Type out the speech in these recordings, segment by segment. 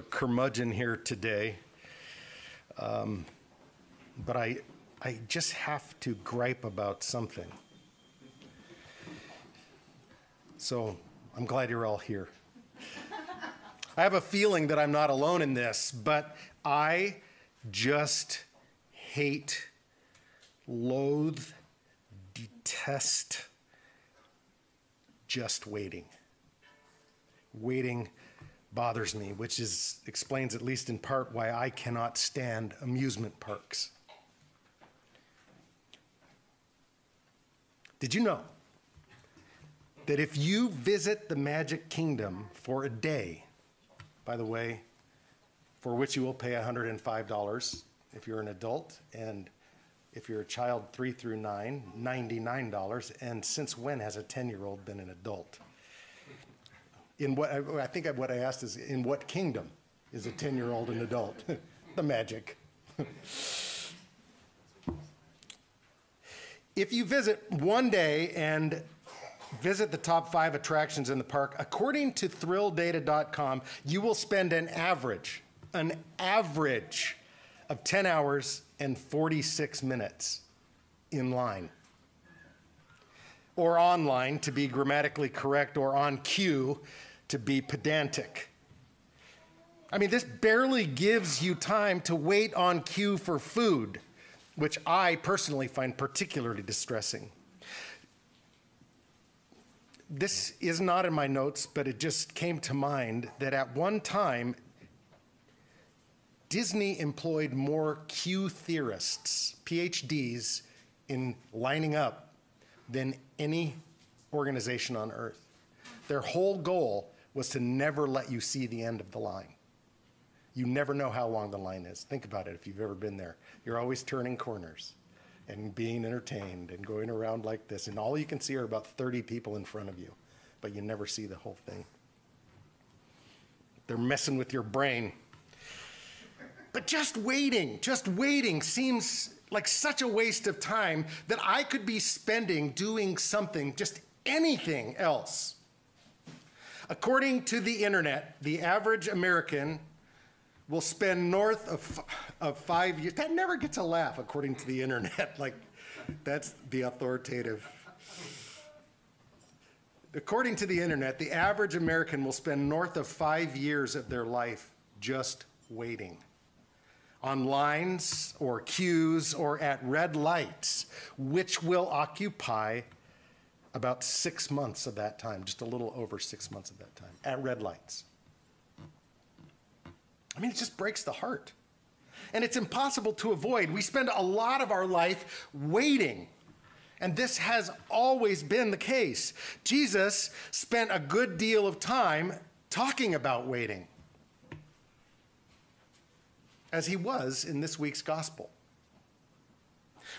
a curmudgeon here today, um, but I, I just have to gripe about something. So I'm glad you're all here. I have a feeling that I'm not alone in this, but I just hate, loathe, detest just waiting. Waiting bothers me, which is explains at least in part why I cannot stand amusement parks. Did you know that if you visit the Magic Kingdom for a day, by the way, for which you will pay $105 if you're an adult, and if you're a child three through nine, $99. And since when has a 10 year old been an adult? In what I think what I asked is in what kingdom is a 10 year old an adult? the magic. if you visit one day and visit the top five attractions in the park, according to thrilldata.com, you will spend an average, an average of 10 hours and 46 minutes in line. Or online to be grammatically correct, or on queue to be pedantic. I mean, this barely gives you time to wait on queue for food, which I personally find particularly distressing. This is not in my notes, but it just came to mind that at one time, Disney employed more queue theorists, PhDs, in lining up than any organization on earth. Their whole goal was to never let you see the end of the line. You never know how long the line is. Think about it if you've ever been there. You're always turning corners and being entertained and going around like this, and all you can see are about 30 people in front of you, but you never see the whole thing. They're messing with your brain. But just waiting, just waiting seems like such a waste of time that I could be spending doing something, just anything else. According to the internet, the average American will spend north of, of five years. That never gets a laugh, according to the internet. like, that's the authoritative. According to the internet, the average American will spend north of five years of their life just waiting on lines or queues or at red lights, which will occupy about six months of that time, just a little over six months of that time, at red lights. I mean, it just breaks the heart. And it's impossible to avoid. We spend a lot of our life waiting. And this has always been the case. Jesus spent a good deal of time talking about waiting as he was in this week's gospel.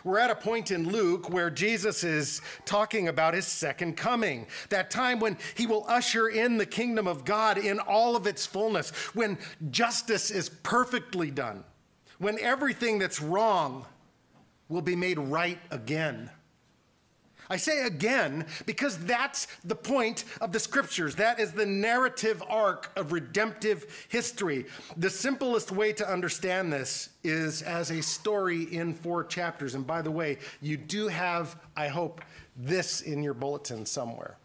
We're at a point in Luke where Jesus is talking about his second coming, that time when he will usher in the kingdom of God in all of its fullness, when justice is perfectly done, when everything that's wrong will be made right again. I say again because that's the point of the scriptures. That is the narrative arc of redemptive history. The simplest way to understand this is as a story in four chapters. And by the way, you do have, I hope, this in your bulletin somewhere.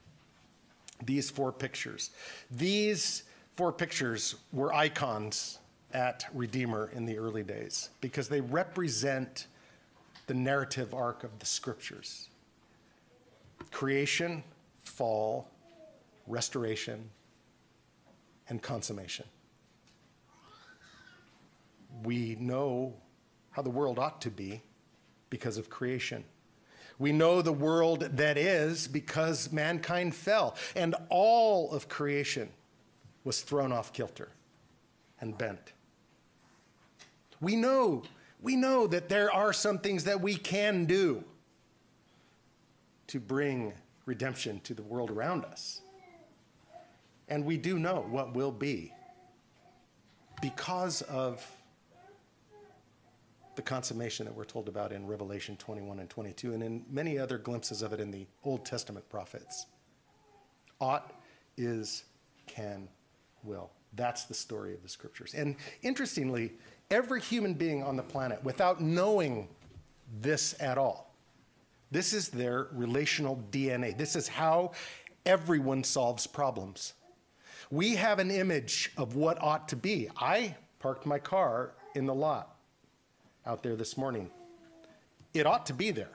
These four pictures. These four pictures were icons at Redeemer in the early days because they represent the narrative arc of the scriptures creation, fall, restoration, and consummation. We know how the world ought to be because of creation. We know the world that is because mankind fell, and all of creation was thrown off kilter and bent. We know, we know that there are some things that we can do to bring redemption to the world around us. And we do know what will be because of the consummation that we're told about in Revelation 21 and 22, and in many other glimpses of it in the Old Testament prophets. Ought, is, can, will. That's the story of the scriptures. And interestingly, every human being on the planet, without knowing this at all, this is their relational DNA. This is how everyone solves problems. We have an image of what ought to be. I parked my car in the lot out there this morning. It ought to be there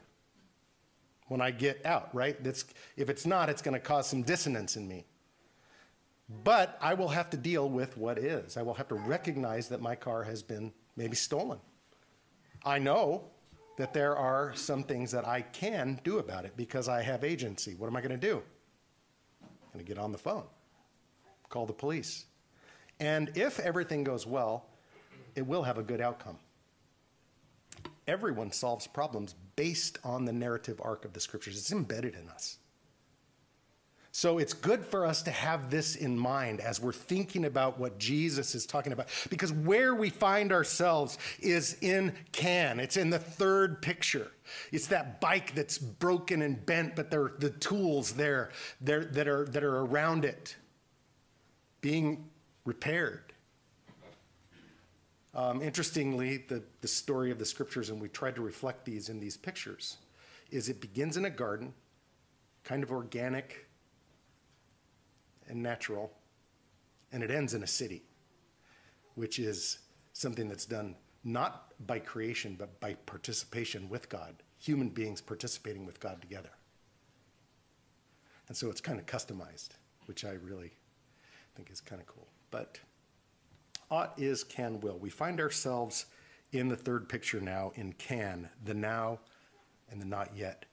when I get out, right? That's, if it's not, it's going to cause some dissonance in me. But I will have to deal with what is. I will have to recognize that my car has been maybe stolen. I know that there are some things that I can do about it because I have agency. What am I going to do? I'm going to get on the phone, call the police. And if everything goes well, it will have a good outcome. Everyone solves problems based on the narrative arc of the scriptures, it's embedded in us. So it's good for us to have this in mind as we're thinking about what Jesus is talking about. Because where we find ourselves is in Can. It's in the third picture. It's that bike that's broken and bent, but there are the tools there that are, that are around it being repaired. Um, interestingly, the, the story of the scriptures, and we tried to reflect these in these pictures, is it begins in a garden, kind of organic and natural, and it ends in a city, which is something that's done not by creation, but by participation with God, human beings participating with God together. And so it's kind of customized, which I really think is kind of cool. But ought is, can, will. We find ourselves in the third picture now in can, the now and the not yet.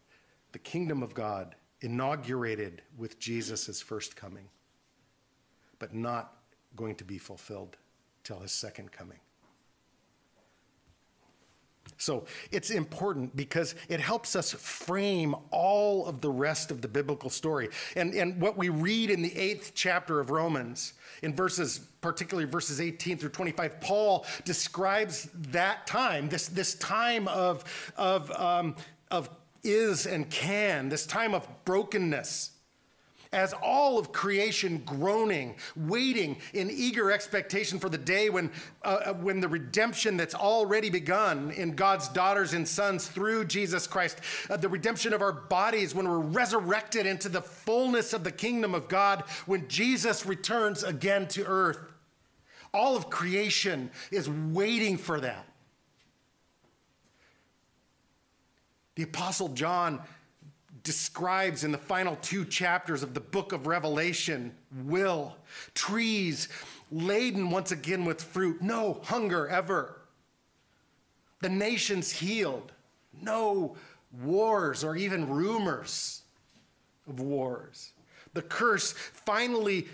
The kingdom of God inaugurated with Jesus' first coming, but not going to be fulfilled till his second coming. So it's important because it helps us frame all of the rest of the biblical story. And, and what we read in the eighth chapter of Romans, in verses, particularly verses 18 through 25, Paul describes that time, this, this time of, of, um, of is and can, this time of brokenness as all of creation groaning, waiting in eager expectation for the day when, uh, uh, when the redemption that's already begun in God's daughters and sons through Jesus Christ, uh, the redemption of our bodies, when we're resurrected into the fullness of the kingdom of God, when Jesus returns again to earth. All of creation is waiting for that. The Apostle John describes in the final two chapters of the book of Revelation will. Trees laden once again with fruit, no hunger ever. The nations healed, no wars or even rumors of wars. The curse finally,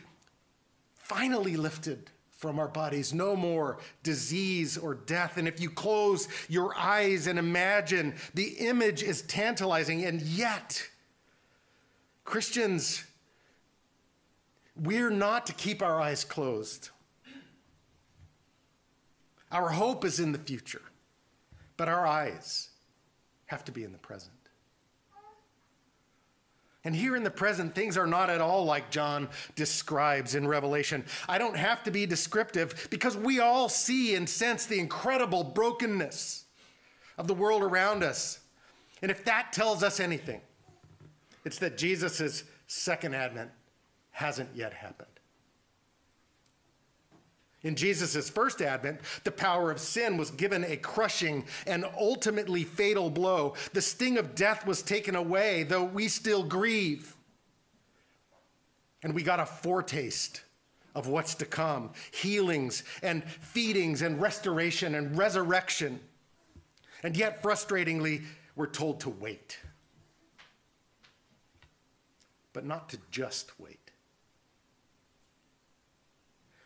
finally lifted from our bodies. No more disease or death. And if you close your eyes and imagine, the image is tantalizing. And yet, Christians, we're not to keep our eyes closed. Our hope is in the future, but our eyes have to be in the present. And here in the present, things are not at all like John describes in Revelation. I don't have to be descriptive because we all see and sense the incredible brokenness of the world around us. And if that tells us anything, it's that Jesus' second advent hasn't yet happened. In Jesus' first advent, the power of sin was given a crushing and ultimately fatal blow. The sting of death was taken away, though we still grieve. And we got a foretaste of what's to come healings and feedings and restoration and resurrection. And yet, frustratingly, we're told to wait. But not to just wait.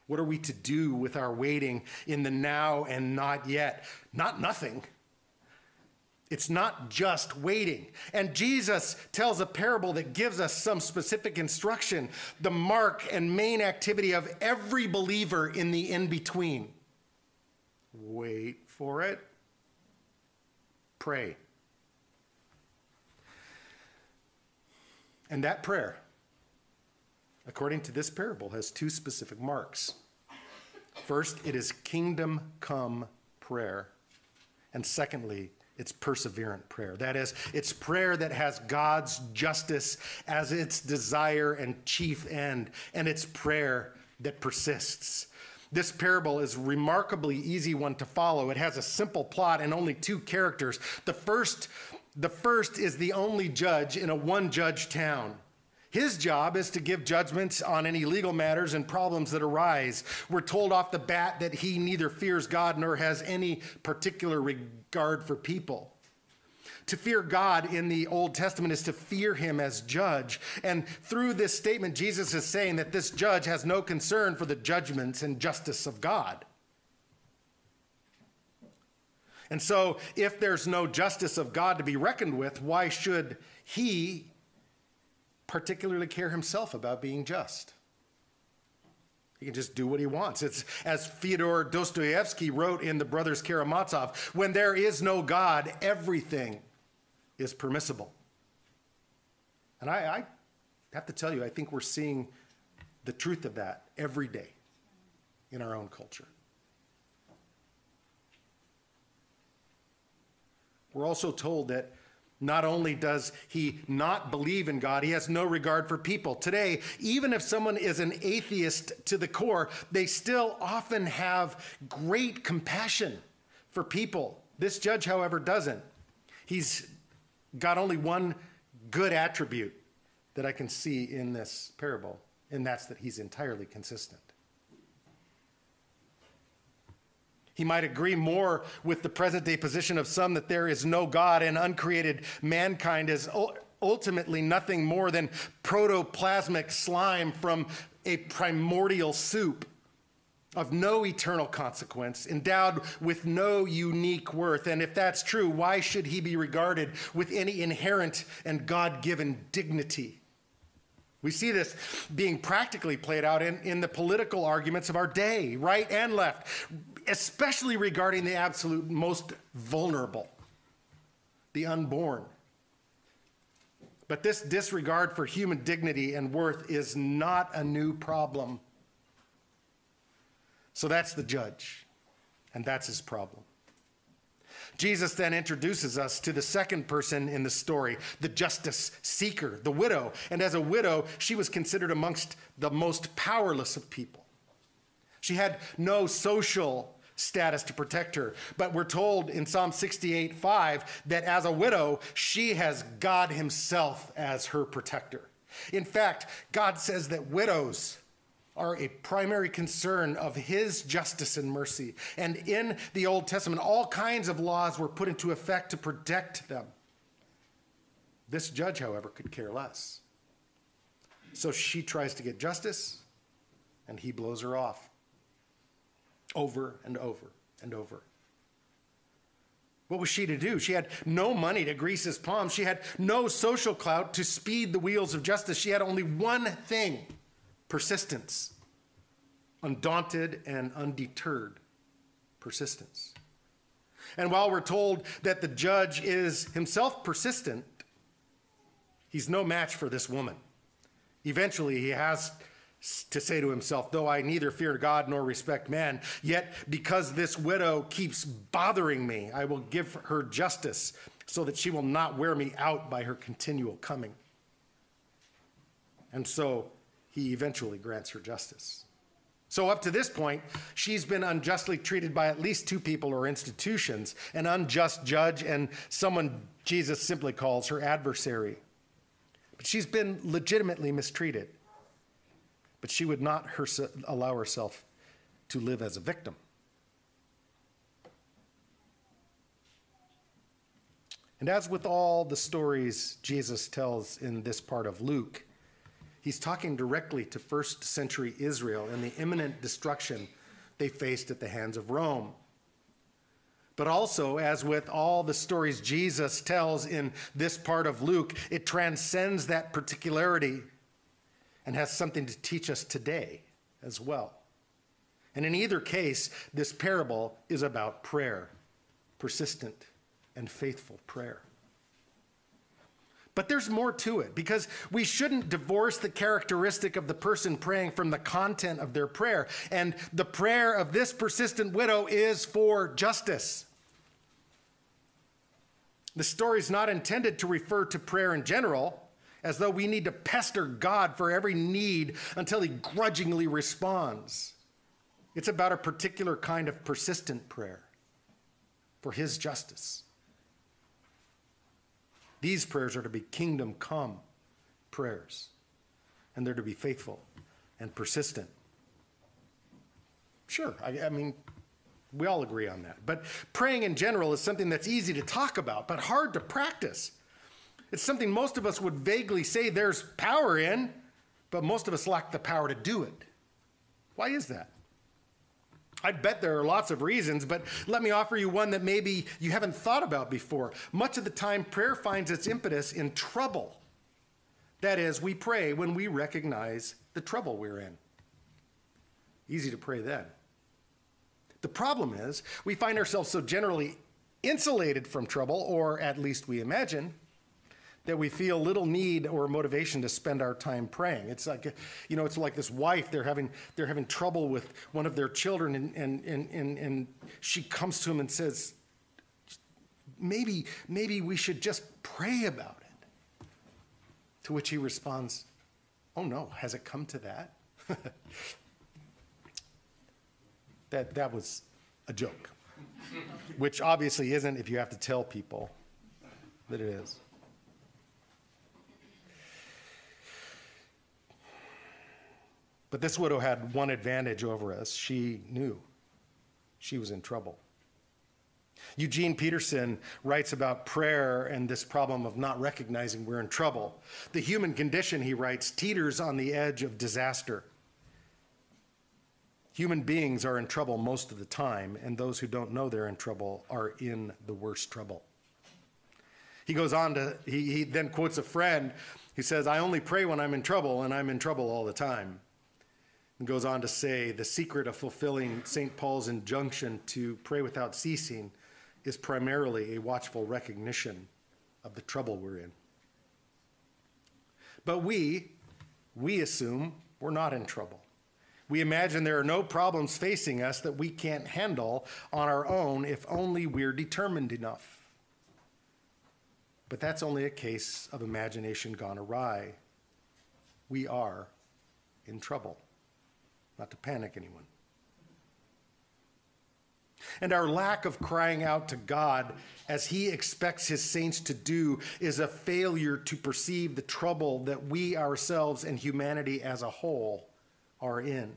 What are we to do with our waiting in the now and not yet? Not nothing. It's not just waiting. And Jesus tells a parable that gives us some specific instruction, the mark and main activity of every believer in the in between. Wait for it. Pray. And that prayer according to this parable, has two specific marks. First, it is kingdom come prayer. And secondly, it's perseverant prayer. That is, it's prayer that has God's justice as its desire and chief end, and it's prayer that persists. This parable is remarkably easy one to follow. It has a simple plot and only two characters. The first, the first is the only judge in a one judge town. His job is to give judgments on any legal matters and problems that arise. We're told off the bat that he neither fears God nor has any particular regard for people. To fear God in the Old Testament is to fear him as judge. And through this statement, Jesus is saying that this judge has no concern for the judgments and justice of God. And so, if there's no justice of God to be reckoned with, why should he particularly care himself about being just. He can just do what he wants. It's as Fyodor Dostoevsky wrote in The Brothers Karamazov when there is no God, everything is permissible. And I, I have to tell you, I think we're seeing the truth of that every day in our own culture. We're also told that not only does he not believe in God, he has no regard for people. Today, even if someone is an atheist to the core, they still often have great compassion for people. This judge, however, doesn't. He's got only one good attribute that I can see in this parable, and that's that he's entirely consistent. He might agree more with the present day position of some that there is no God and uncreated mankind is ultimately nothing more than protoplasmic slime from a primordial soup of no eternal consequence, endowed with no unique worth. And if that's true, why should he be regarded with any inherent and God given dignity? We see this being practically played out in, in the political arguments of our day, right and left, especially regarding the absolute most vulnerable, the unborn. But this disregard for human dignity and worth is not a new problem. So that's the judge, and that's his problem. Jesus then introduces us to the second person in the story, the justice seeker, the widow. And as a widow, she was considered amongst the most powerless of people. She had no social status to protect her. But we're told in Psalm 68 5 that as a widow, she has God Himself as her protector. In fact, God says that widows are a primary concern of his justice and mercy. And in the Old Testament, all kinds of laws were put into effect to protect them. This judge, however, could care less. So she tries to get justice, and he blows her off over and over and over. What was she to do? She had no money to grease his palms. She had no social clout to speed the wheels of justice. She had only one thing persistence, undaunted and undeterred persistence. And while we're told that the judge is himself persistent, he's no match for this woman. Eventually, he has to say to himself, Though I neither fear God nor respect man, yet because this widow keeps bothering me, I will give her justice so that she will not wear me out by her continual coming. And so he eventually grants her justice. So, up to this point, she's been unjustly treated by at least two people or institutions an unjust judge and someone Jesus simply calls her adversary. But she's been legitimately mistreated. But she would not allow herself to live as a victim. And as with all the stories Jesus tells in this part of Luke, He's talking directly to first century Israel and the imminent destruction they faced at the hands of Rome. But also, as with all the stories Jesus tells in this part of Luke, it transcends that particularity and has something to teach us today as well. And in either case, this parable is about prayer, persistent and faithful prayer. But there's more to it because we shouldn't divorce the characteristic of the person praying from the content of their prayer. And the prayer of this persistent widow is for justice. The story is not intended to refer to prayer in general, as though we need to pester God for every need until he grudgingly responds. It's about a particular kind of persistent prayer for his justice. These prayers are to be kingdom come prayers, and they're to be faithful and persistent. Sure, I, I, mean, we all agree on that. But praying in general is something that's easy to talk about, but hard to practice. It's something most of us would vaguely say there's power in, but most of us lack the power to do it. Why is that? I bet there are lots of reasons, but let me offer you one that maybe you haven't thought about before. Much of the time, prayer finds its impetus in trouble. That is, we pray when we recognize the trouble we're in. Easy to pray then. The problem is, we find ourselves so generally insulated from trouble, or at least we imagine, that we feel little need or motivation to spend our time praying. It's like, you know, it's like this wife, they're having, they're having trouble with one of their children, and, and, and, and, and she comes to him and says, maybe, maybe we should just pray about it. To which he responds, oh no, has it come to that? that, that was a joke, which obviously isn't if you have to tell people that it is. But this widow had one advantage over us. She knew she was in trouble. Eugene Peterson writes about prayer and this problem of not recognizing we're in trouble. The human condition, he writes, teeters on the edge of disaster. Human beings are in trouble most of the time, and those who don't know they're in trouble are in the worst trouble. He goes on to, he, he then quotes a friend who says, I only pray when I'm in trouble, and I'm in trouble all the time and goes on to say the secret of fulfilling St. Paul's injunction to pray without ceasing is primarily a watchful recognition of the trouble we're in. But we, we assume we're not in trouble. We imagine there are no problems facing us that we can't handle on our own if only we're determined enough. But that's only a case of imagination gone awry. We are in trouble not to panic anyone. And our lack of crying out to God as He expects His saints to do is a failure to perceive the trouble that we ourselves and humanity as a whole are in.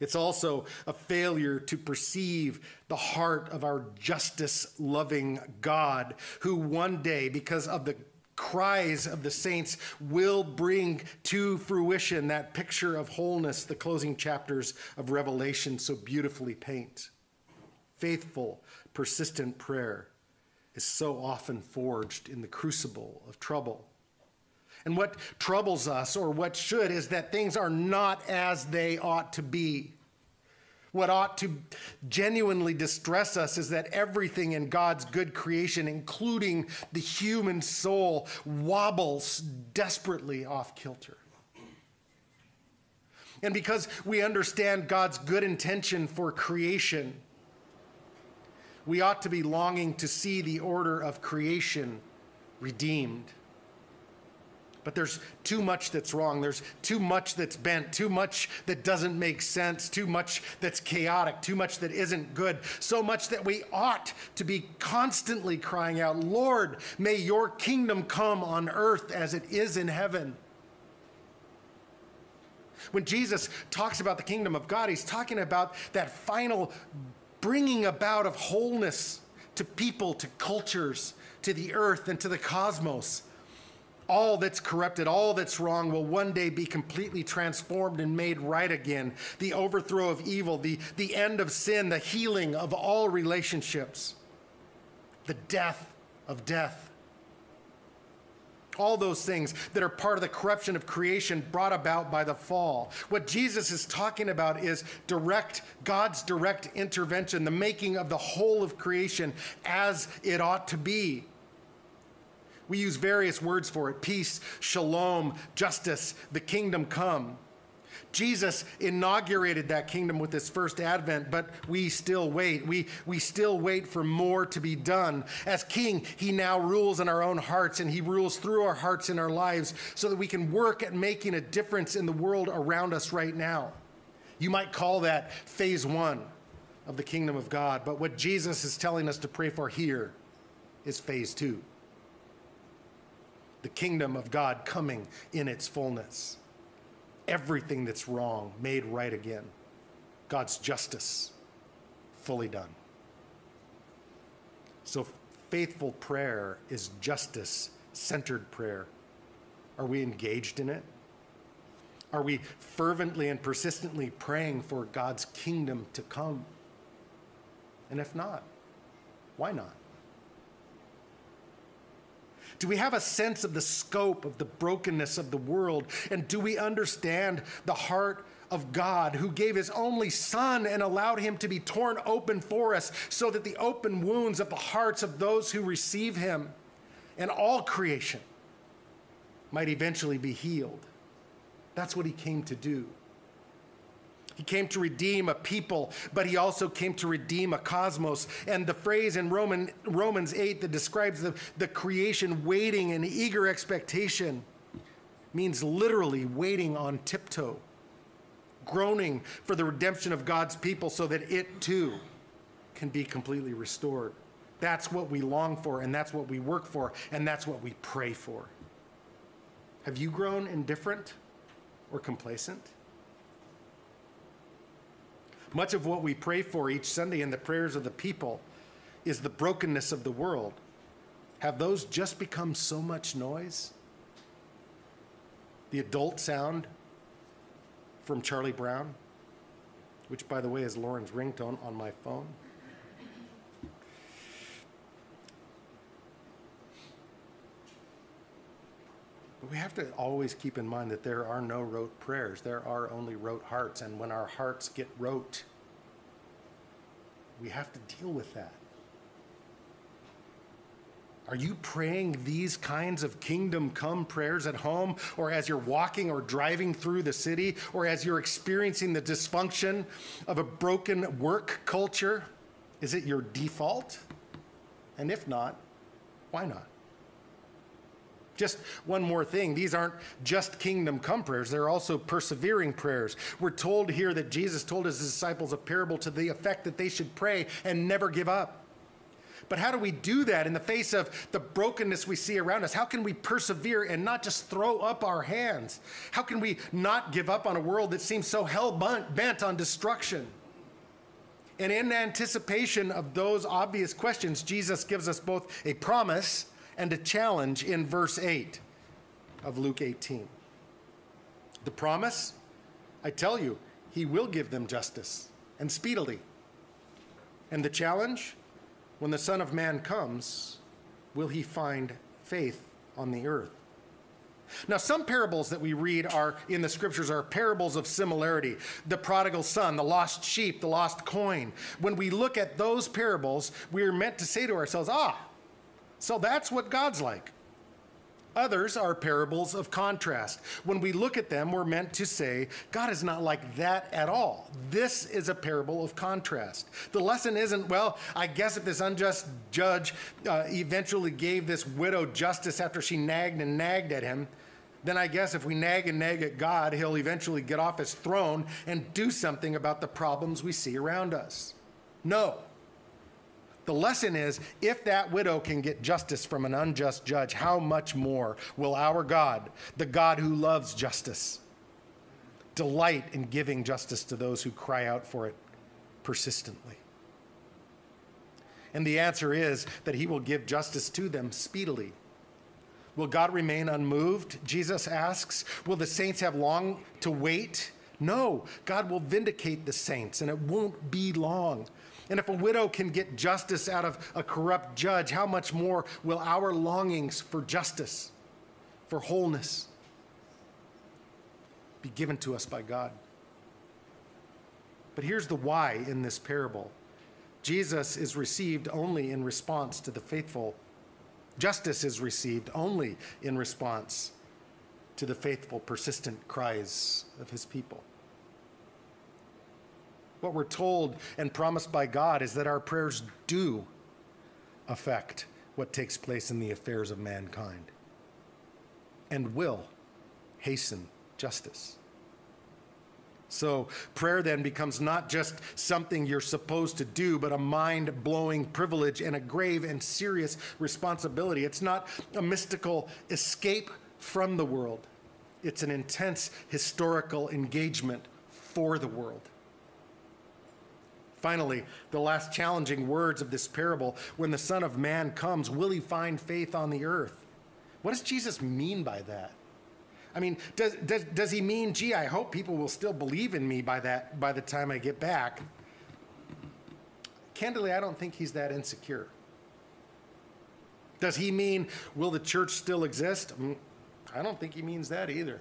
It's also a failure to perceive the heart of our justice loving God, who one day, because of the cries of the saints will bring to fruition that picture of wholeness the closing chapters of Revelation so beautifully paint. Faithful, persistent prayer is so often forged in the crucible of trouble. And what troubles us, or what should, is that things are not as they ought to be. What ought to genuinely distress us is that everything in God's good creation, including the human soul, wobbles desperately off kilter. And because we understand God's good intention for creation, we ought to be longing to see the order of creation redeemed. But there's too much that's wrong. There's too much that's bent, too much that doesn't make sense, too much that's chaotic, too much that isn't good, so much that we ought to be constantly crying out, Lord, may your kingdom come on earth as it is in heaven. When Jesus talks about the kingdom of God, he's talking about that final bringing about of wholeness to people, to cultures, to the earth, and to the cosmos all that's corrupted, all that's wrong will one day be completely transformed and made right again. The overthrow of evil, the, the end of sin, the healing of all relationships, the death of death. All those things that are part of the corruption of creation brought about by the fall. What Jesus is talking about is direct, God's direct intervention, the making of the whole of creation as it ought to be We use various words for it peace, shalom, justice, the kingdom come. Jesus inaugurated that kingdom with his first advent, but we still wait. We, we still wait for more to be done. As king, he now rules in our own hearts and he rules through our hearts in our lives so that we can work at making a difference in the world around us right now. You might call that phase one of the kingdom of God, but what Jesus is telling us to pray for here is phase two kingdom of God coming in its fullness everything that's wrong made right again. God's justice fully done. So, faithful prayer is justice centered prayer. Are we engaged in it? Are we fervently and persistently praying for God's kingdom to come? And if not, why not? Do we have a sense of the scope of the brokenness of the world? And do we understand the heart of God who gave his only son and allowed him to be torn open for us so that the open wounds of the hearts of those who receive him and all creation might eventually be healed? That's what he came to do. He came to redeem a people, but he also came to redeem a cosmos. And the phrase in Roman, Romans 8 that describes the, the creation waiting in eager expectation means literally waiting on tiptoe, groaning for the redemption of God's people so that it too can be completely restored. That's what we long for, and that's what we work for, and that's what we pray for. Have you grown indifferent or complacent? Much of what we pray for each Sunday in the prayers of the people is the brokenness of the world. Have those just become so much noise? The adult sound from Charlie Brown, which, by the way, is Lauren's ringtone on my phone. We have to always keep in mind that there are no rote prayers. There are only rote hearts. And when our hearts get rote, we have to deal with that. Are you praying these kinds of kingdom come prayers at home, or as you're walking or driving through the city, or as you're experiencing the dysfunction of a broken work culture? Is it your default? And if not, why not? Just one more thing. These aren't just kingdom come prayers, they're also persevering prayers. We're told here that Jesus told his disciples a parable to the effect that they should pray and never give up. But how do we do that in the face of the brokenness we see around us? How can we persevere and not just throw up our hands? How can we not give up on a world that seems so hell bent on destruction? And in anticipation of those obvious questions, Jesus gives us both a promise and a challenge in verse 8 of Luke 18. The promise, I tell you, he will give them justice and speedily. And the challenge, when the Son of Man comes, will he find faith on the earth? Now, some parables that we read are in the scriptures are parables of similarity. The prodigal son, the lost sheep, the lost coin. When we look at those parables, we are meant to say to ourselves, ah, so that's what God's like. Others are parables of contrast. When we look at them, we're meant to say, God is not like that at all. This is a parable of contrast. The lesson isn't, well, I guess if this unjust judge uh, eventually gave this widow justice after she nagged and nagged at him, then I guess if we nag and nag at God, he'll eventually get off his throne and do something about the problems we see around us. No. The lesson is if that widow can get justice from an unjust judge, how much more will our God, the God who loves justice, delight in giving justice to those who cry out for it persistently? And the answer is that he will give justice to them speedily. Will God remain unmoved? Jesus asks. Will the saints have long to wait? No, God will vindicate the saints, and it won't be long. And if a widow can get justice out of a corrupt judge, how much more will our longings for justice, for wholeness, be given to us by God? But here's the why in this parable Jesus is received only in response to the faithful Justice is received only in response to the faithful, persistent cries of his people. What we're told and promised by God is that our prayers do affect what takes place in the affairs of mankind and will hasten justice. So, prayer then becomes not just something you're supposed to do, but a mind blowing privilege and a grave and serious responsibility. It's not a mystical escape from the world, it's an intense historical engagement for the world. Finally, the last challenging words of this parable when the Son of Man comes, will he find faith on the earth? What does Jesus mean by that? I mean, does, does, does he mean, gee, I hope people will still believe in me by, that, by the time I get back? Candidly, I don't think he's that insecure. Does he mean, will the church still exist? Mm, I don't think he means that either.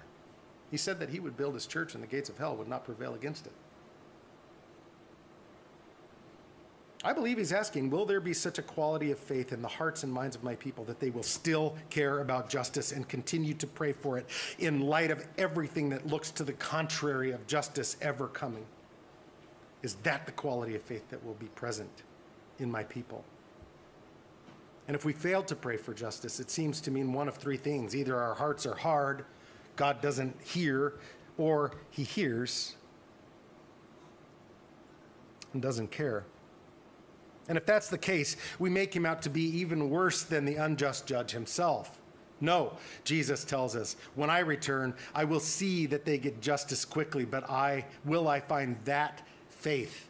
He said that he would build his church and the gates of hell would not prevail against it. I believe he's asking, will there be such a quality of faith in the hearts and minds of my people that they will still care about justice and continue to pray for it in light of everything that looks to the contrary of justice ever coming? Is that the quality of faith that will be present in my people? And if we fail to pray for justice, it seems to mean one of three things. Either our hearts are hard, God doesn't hear, or he hears and doesn't care. And if that's the case, we make him out to be even worse than the unjust judge himself. No, Jesus tells us, when I return, I will see that they get justice quickly, but I will I find that faith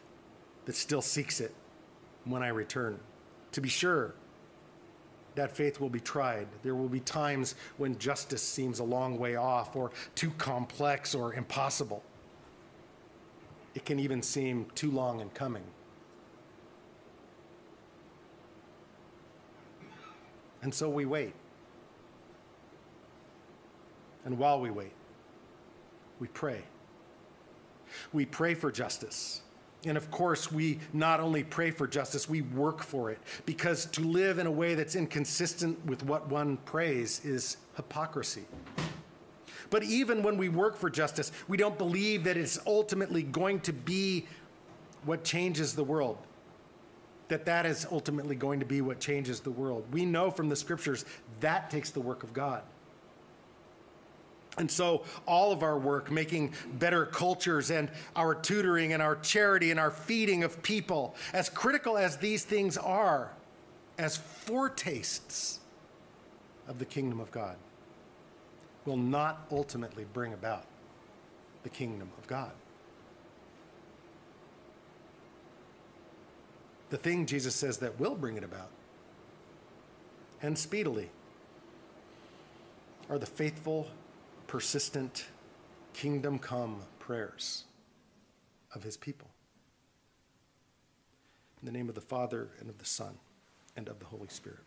that still seeks it when I return. To be sure, that faith will be tried. There will be times when justice seems a long way off or too complex or impossible. It can even seem too long in coming. And so we wait. And while we wait, we pray. We pray for justice. And of course, we not only pray for justice, we work for it. Because to live in a way that's inconsistent with what one prays is hypocrisy. But even when we work for justice, we don't believe that it's ultimately going to be what changes the world that that is ultimately going to be what changes the world. We know from the scriptures that takes the work of God. And so, all of our work, making better cultures, and our tutoring, and our charity, and our feeding of people, as critical as these things are, as foretastes of the kingdom of God, will not ultimately bring about the kingdom of God. The thing Jesus says that will bring it about, and speedily, are the faithful, persistent, kingdom come prayers of his people. In the name of the Father, and of the Son, and of the Holy Spirit.